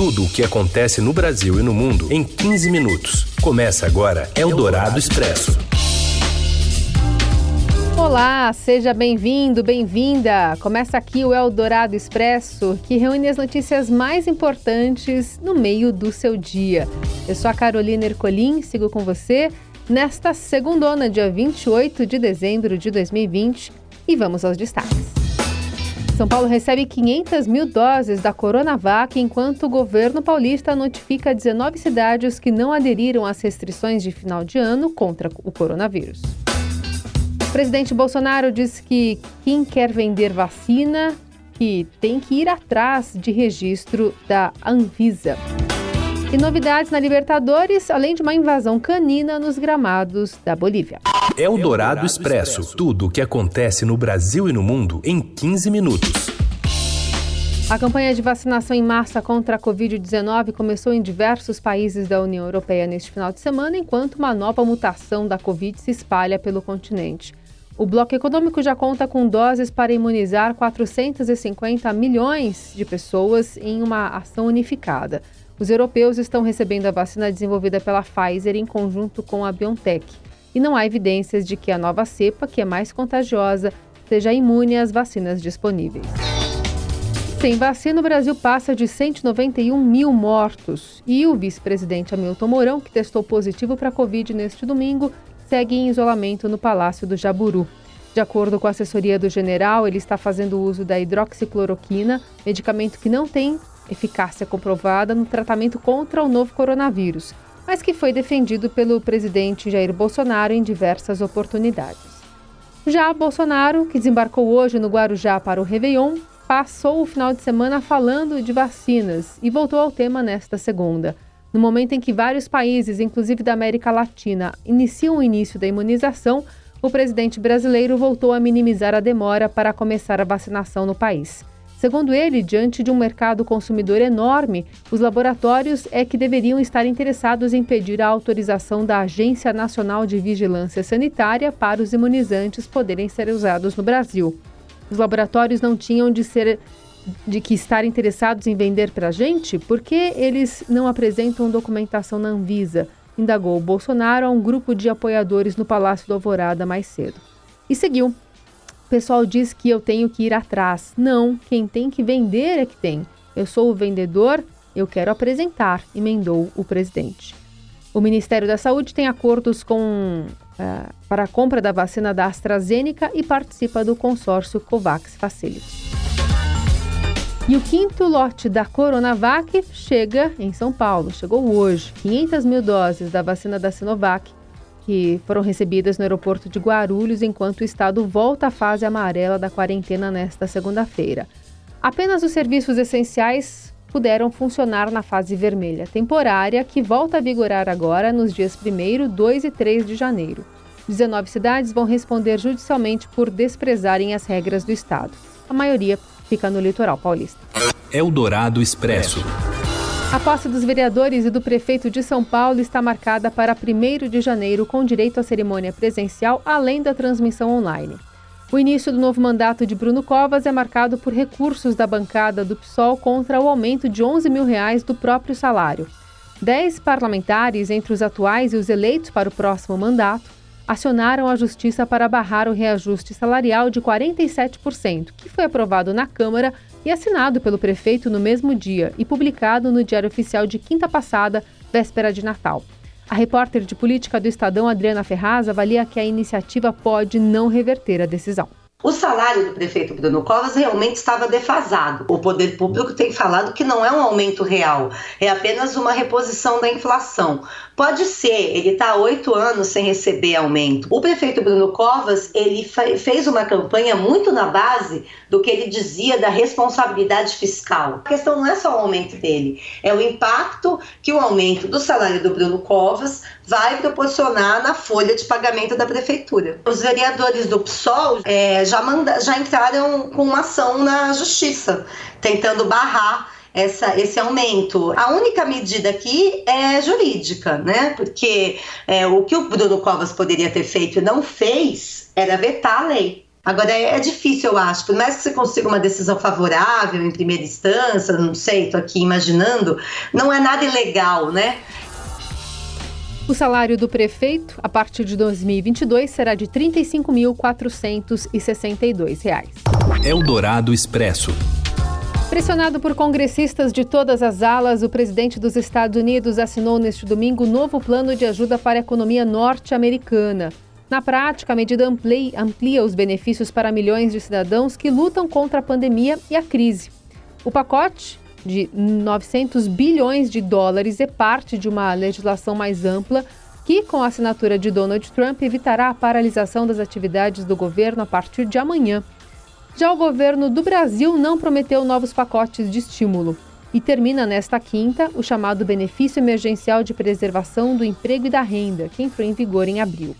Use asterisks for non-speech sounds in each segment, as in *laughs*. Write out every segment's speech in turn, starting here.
Tudo o que acontece no Brasil e no mundo em 15 minutos. Começa agora Eldorado Expresso. Olá, seja bem-vindo, bem-vinda. Começa aqui o Eldorado Expresso, que reúne as notícias mais importantes no meio do seu dia. Eu sou a Carolina Ercolim, sigo com você nesta segundona, dia 28 de dezembro de 2020, e vamos aos destaques. São Paulo recebe 500 mil doses da Coronavac, enquanto o governo paulista notifica 19 cidades que não aderiram às restrições de final de ano contra o coronavírus. O presidente Bolsonaro diz que quem quer vender vacina que tem que ir atrás de registro da Anvisa. E novidades na Libertadores, além de uma invasão canina nos gramados da Bolívia. É o Dourado Expresso. Tudo o que acontece no Brasil e no mundo em 15 minutos. A campanha de vacinação em massa contra a Covid-19 começou em diversos países da União Europeia neste final de semana, enquanto uma nova mutação da Covid se espalha pelo continente. O Bloco Econômico já conta com doses para imunizar 450 milhões de pessoas em uma ação unificada. Os europeus estão recebendo a vacina desenvolvida pela Pfizer em conjunto com a BioNTech. E não há evidências de que a nova cepa, que é mais contagiosa, seja imune às vacinas disponíveis. Sem vacina, o Brasil passa de 191 mil mortos. E o vice-presidente Hamilton Mourão, que testou positivo para a Covid neste domingo, segue em isolamento no Palácio do Jaburu. De acordo com a assessoria do general, ele está fazendo uso da hidroxicloroquina, medicamento que não tem eficácia comprovada no tratamento contra o novo coronavírus, mas que foi defendido pelo presidente Jair Bolsonaro em diversas oportunidades. Já Bolsonaro, que desembarcou hoje no Guarujá para o Réveillon, passou o final de semana falando de vacinas e voltou ao tema nesta segunda. No momento em que vários países, inclusive da América Latina, iniciam o início da imunização, o presidente brasileiro voltou a minimizar a demora para começar a vacinação no país. Segundo ele, diante de um mercado consumidor enorme, os laboratórios é que deveriam estar interessados em pedir a autorização da Agência Nacional de Vigilância Sanitária para os imunizantes poderem ser usados no Brasil. Os laboratórios não tinham de ser de que estar interessados em vender para a gente porque eles não apresentam documentação na Anvisa, indagou Bolsonaro a um grupo de apoiadores no Palácio do Alvorada mais cedo. E seguiu pessoal diz que eu tenho que ir atrás. Não, quem tem que vender é que tem. Eu sou o vendedor, eu quero apresentar, emendou o presidente. O Ministério da Saúde tem acordos com, uh, para a compra da vacina da AstraZeneca e participa do consórcio COVAX Facility. E o quinto lote da Coronavac chega em São Paulo, chegou hoje. 500 mil doses da vacina da Sinovac que foram recebidas no aeroporto de Guarulhos enquanto o estado volta à fase amarela da quarentena nesta segunda-feira. Apenas os serviços essenciais puderam funcionar na fase vermelha temporária, que volta a vigorar agora nos dias 1, 2 e 3 de janeiro. 19 cidades vão responder judicialmente por desprezarem as regras do estado. A maioria fica no litoral paulista. Eldorado Expresso. A posse dos vereadores e do prefeito de São Paulo está marcada para 1 de janeiro, com direito à cerimônia presencial, além da transmissão online. O início do novo mandato de Bruno Covas é marcado por recursos da bancada do PSOL contra o aumento de 11 mil reais do próprio salário. Dez parlamentares, entre os atuais e os eleitos para o próximo mandato, acionaram a Justiça para barrar o reajuste salarial de 47%, que foi aprovado na Câmara e assinado pelo prefeito no mesmo dia e publicado no Diário Oficial de quinta passada, véspera de Natal. A repórter de política do Estadão, Adriana Ferraz, avalia que a iniciativa pode não reverter a decisão. O salário do prefeito Bruno Covas realmente estava defasado. O poder público tem falado que não é um aumento real, é apenas uma reposição da inflação. Pode ser, ele está há oito anos sem receber aumento. O prefeito Bruno Covas ele fez uma campanha muito na base do que ele dizia da responsabilidade fiscal. A questão não é só o aumento dele, é o impacto que o aumento do salário do Bruno Covas vai proporcionar na folha de pagamento da prefeitura. Os vereadores do PSOL é, já, manda, já entraram com uma ação na justiça, tentando barrar essa, esse aumento. A única medida aqui é jurídica, né? Porque é, o que o Bruno Covas poderia ter feito e não fez era vetar a lei. Agora é difícil, eu acho. Por mais que você consiga uma decisão favorável em primeira instância, não sei, estou aqui imaginando, não é nada ilegal, né? O salário do prefeito, a partir de 2022, será de R$ 35.462. Eldorado Expresso. Pressionado por congressistas de todas as alas, o presidente dos Estados Unidos assinou neste domingo o novo plano de ajuda para a economia norte-americana. Na prática, a medida amplia, amplia os benefícios para milhões de cidadãos que lutam contra a pandemia e a crise. O pacote de 900 bilhões de dólares é parte de uma legislação mais ampla que, com a assinatura de Donald Trump, evitará a paralisação das atividades do governo a partir de amanhã. Já o governo do Brasil não prometeu novos pacotes de estímulo e termina nesta quinta o chamado Benefício Emergencial de Preservação do Emprego e da Renda, que entrou em vigor em abril.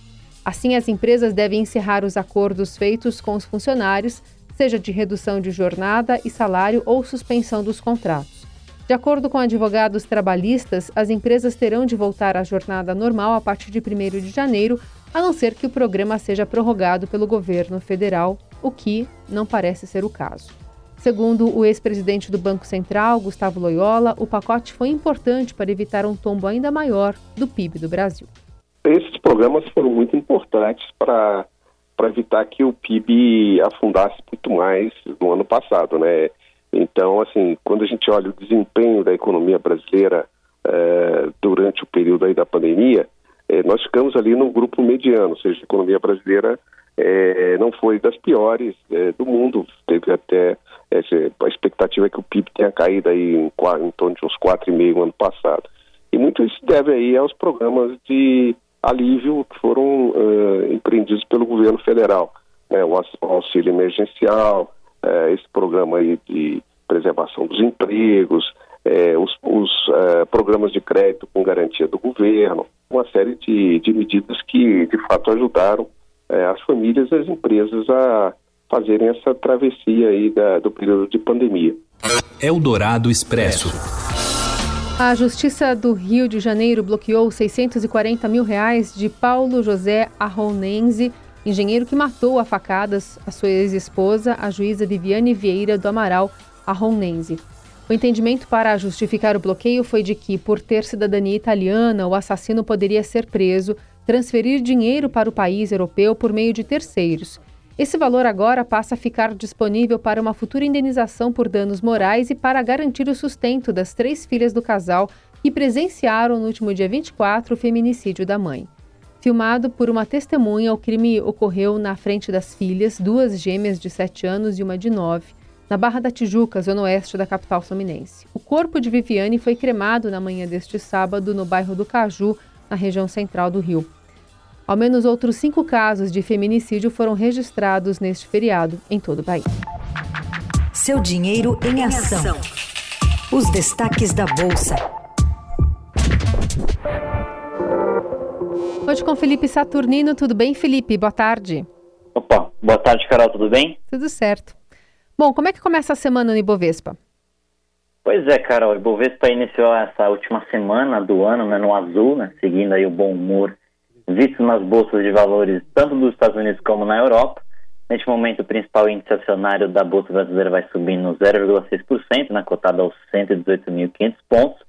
Assim, as empresas devem encerrar os acordos feitos com os funcionários, seja de redução de jornada e salário ou suspensão dos contratos. De acordo com advogados trabalhistas, as empresas terão de voltar à jornada normal a partir de 1 de janeiro, a não ser que o programa seja prorrogado pelo governo federal, o que não parece ser o caso. Segundo o ex-presidente do Banco Central, Gustavo Loyola, o pacote foi importante para evitar um tombo ainda maior do PIB do Brasil. Esses programas foram muito importantes para para evitar que o PIB afundasse muito mais no ano passado, né? Então, assim, quando a gente olha o desempenho da economia brasileira eh, durante o período aí da pandemia, eh, nós ficamos ali no grupo mediano, ou seja, a economia brasileira eh, não foi das piores do mundo, teve até a expectativa é que o PIB tenha caído aí em, em torno de uns 4,5% no ano passado. E muito isso deve aí aos programas de alívio que foram uh, empreendidos pelo governo federal. Né, o auxílio emergencial, uh, esse programa aí de preservação dos empregos, uh, os, os programas de crédito com garantia do governo, uma série de, de medidas que de fato ajudaram as famílias e as empresas a fazerem essa travessia aí da, do período de pandemia. Eldorado Expresso. A Justiça do Rio de Janeiro bloqueou 640 mil reais de Paulo José Arronense, engenheiro que matou a facadas a sua ex-esposa, a juíza Viviane Vieira do Amaral Arronense. O entendimento para justificar o bloqueio foi de que, por ter cidadania italiana, o assassino poderia ser preso, transferir dinheiro para o país europeu por meio de terceiros esse valor agora passa a ficar disponível para uma futura indenização por danos morais e para garantir o sustento das três filhas do casal que presenciaram no último dia 24 o feminicídio da mãe. Filmado por uma testemunha, o crime ocorreu na frente das filhas, duas gêmeas de 7 anos e uma de 9, na Barra da Tijuca, zona oeste da capital fluminense. O corpo de Viviane foi cremado na manhã deste sábado no bairro do Caju, na região central do Rio. Ao menos outros cinco casos de feminicídio foram registrados neste feriado em todo o país. Seu dinheiro em ação. Os destaques da Bolsa. Hoje com Felipe Saturnino. Tudo bem, Felipe? Boa tarde. Opa, boa tarde, Carol. Tudo bem? Tudo certo. Bom, como é que começa a semana no Ibovespa? Pois é, Carol. O Ibovespa iniciou essa última semana do ano né, no azul, né, seguindo aí o bom humor visto nas bolsas de valores tanto dos Estados Unidos como na Europa. Neste momento, o principal índice acionário da Bolsa Brasileira vai subindo 0,6%, na cotada aos 118.500 pontos,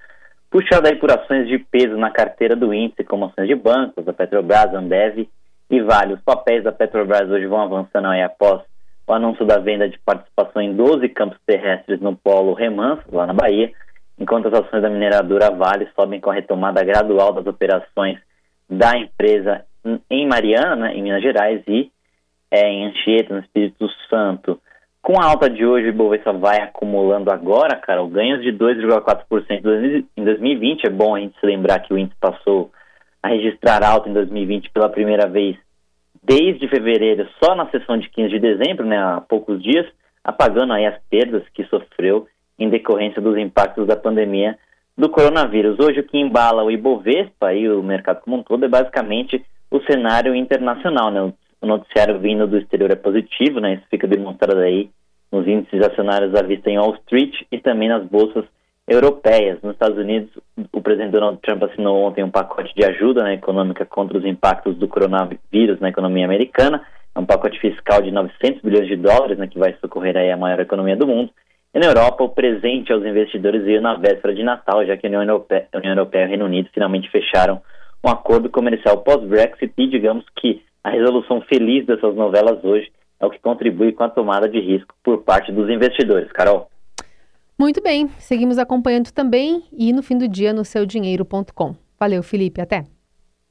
puxado aí por ações de peso na carteira do índice, como ações de bancos, da Petrobras, Ambev e Vale. Os papéis da Petrobras hoje vão avançando aí após o anúncio da venda de participação em 12 campos terrestres no polo Remanso, lá na Bahia, enquanto as ações da mineradora Vale sobem com a retomada gradual das operações da empresa em Mariana, né, em Minas Gerais, e é, em Anchieta, no Espírito Santo. Com a alta de hoje, o Ibovespa vai acumulando agora, cara, ganhos de 2,4% em 2020. É bom a gente se lembrar que o índice passou a registrar alta em 2020 pela primeira vez desde fevereiro, só na sessão de 15 de dezembro, né, há poucos dias, apagando aí as perdas que sofreu em decorrência dos impactos da pandemia do coronavírus. Hoje o que embala o Ibovespa e o mercado como um todo é basicamente o cenário internacional, né? O noticiário vindo do exterior é positivo, né? Isso fica demonstrado aí nos índices acionários à vista em Wall Street e também nas bolsas europeias. Nos Estados Unidos, o presidente Donald Trump assinou ontem um pacote de ajuda né, econômica contra os impactos do coronavírus na economia americana. É um pacote fiscal de 900 bilhões de dólares, né, que vai socorrer aí a maior economia do mundo. E na Europa, o presente aos investidores veio na véspera de Natal, já que a União Europeia, a União Europeia e o Reino Unido finalmente fecharam um acordo comercial pós-Brexit e digamos que a resolução feliz dessas novelas hoje é o que contribui com a tomada de risco por parte dos investidores. Carol. Muito bem, seguimos acompanhando também e no fim do dia no seudinheiro.com. Valeu, Felipe, até.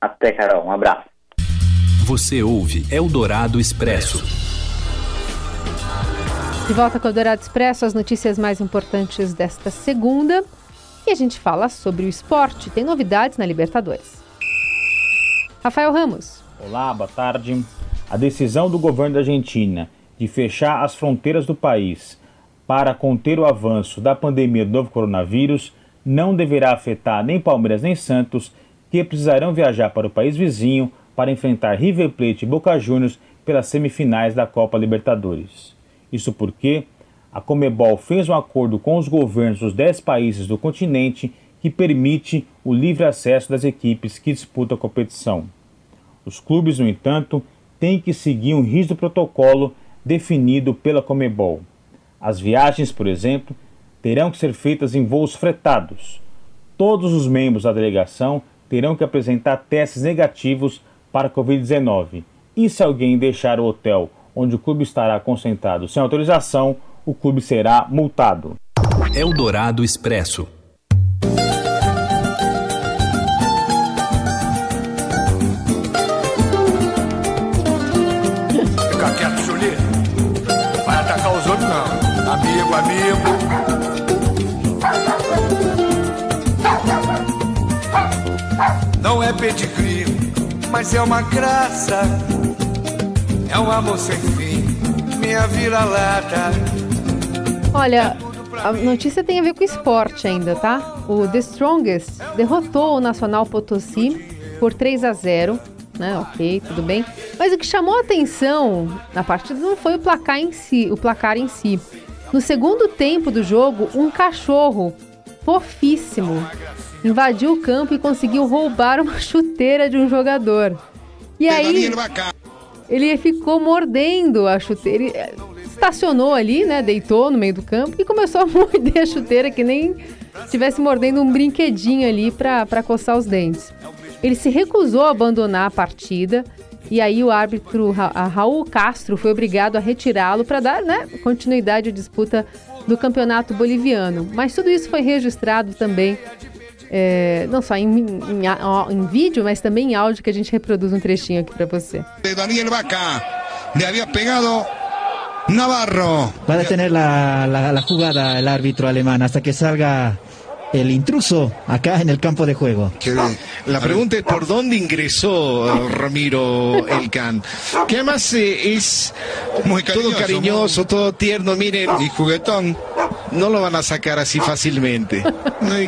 Até, Carol, um abraço. Você ouve Eldorado Expresso. De volta com o Eldorado Expresso, as notícias mais importantes desta segunda. E a gente fala sobre o esporte. Tem novidades na Libertadores. Rafael Ramos. Olá, boa tarde. A decisão do governo da Argentina de fechar as fronteiras do país para conter o avanço da pandemia do novo coronavírus não deverá afetar nem Palmeiras nem Santos, que precisarão viajar para o país vizinho para enfrentar River Plate e Boca Juniors pelas semifinais da Copa Libertadores. Isso porque a Comebol fez um acordo com os governos dos 10 países do continente que permite o livre acesso das equipes que disputam a competição. Os clubes, no entanto, tem que seguir um rígido protocolo definido pela Comebol. As viagens, por exemplo, terão que ser feitas em voos fretados. Todos os membros da delegação terão que apresentar testes negativos para a Covid-19. E se alguém deixar o hotel onde o clube estará concentrado sem autorização, o clube será multado. Eldorado Expresso. amigo, amigo. Não é pedigree, mas é uma graça. É um amor sem fim, minha vira-lata. Olha, a notícia tem a ver com esporte ainda, tá? O The Strongest derrotou o Nacional Potosí por 3 a 0 né? Ok, tudo bem. Mas o que chamou a atenção na partida não foi o placar em si, o placar em si, no segundo tempo do jogo, um cachorro fofíssimo invadiu o campo e conseguiu roubar uma *laughs* chuteira de um jogador. E aí ele ficou mordendo a chuteira. Ele eh, estacionou ali, né? Deitou no meio do campo e começou a *laughs* morder a chuteira que nem estivesse mordendo um brinquedinho ali para coçar os dentes. Ele se recusou a abandonar a partida e aí o árbitro Ra Raul Castro foi obrigado a retirá-lo para dar né, continuidade à disputa do campeonato boliviano. Mas tudo isso foi registrado também, é, não só em, em, em, vídeo, mas também em áudio, que a gente reproduz um trechinho aqui para você. Daniel Vaca, le había pegado Navarro. Va a detener la, la, la jugada el árbitro alemán hasta que salga el intruso acá en el campo de juego. La pregunta es por dónde ingresó Ramiro Elcan, que además eh, es muy todo cariñoso, todo tierno, miren, y juguetón. No lo van a sacar así fácilmente.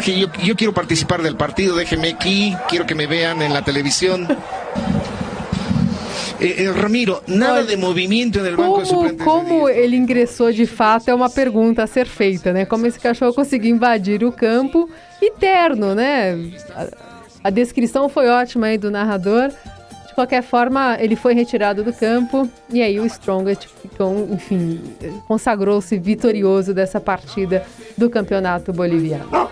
yo, yo quiero participar del partido, déjenme aquí, quiero que me vean en la televisión. Eh, eh, Ramiro, nada de movimento no banco como. Como ele ingressou de fato é uma pergunta a ser feita, né? Como esse cachorro conseguiu invadir o campo e terno, né? A, a descrição foi ótima aí do narrador. De qualquer forma, ele foi retirado do campo e aí o Strongest ficou, enfim, consagrou-se vitorioso dessa partida do Campeonato Boliviano.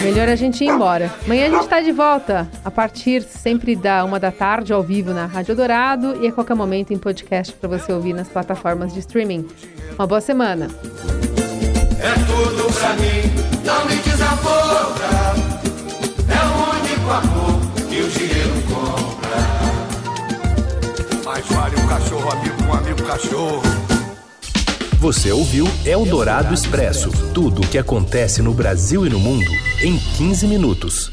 Melhor a gente ir embora. Amanhã a gente está de volta a partir sempre da uma da tarde ao vivo na Rádio Dourado e a qualquer momento em podcast para você ouvir nas plataformas de streaming. Uma boa semana. É tudo pra mim, não me. É o único amor que o dinheiro compra. Mais vale um cachorro amigo um amigo cachorro. Você ouviu Eldorado Expresso tudo o que acontece no Brasil e no mundo em 15 minutos.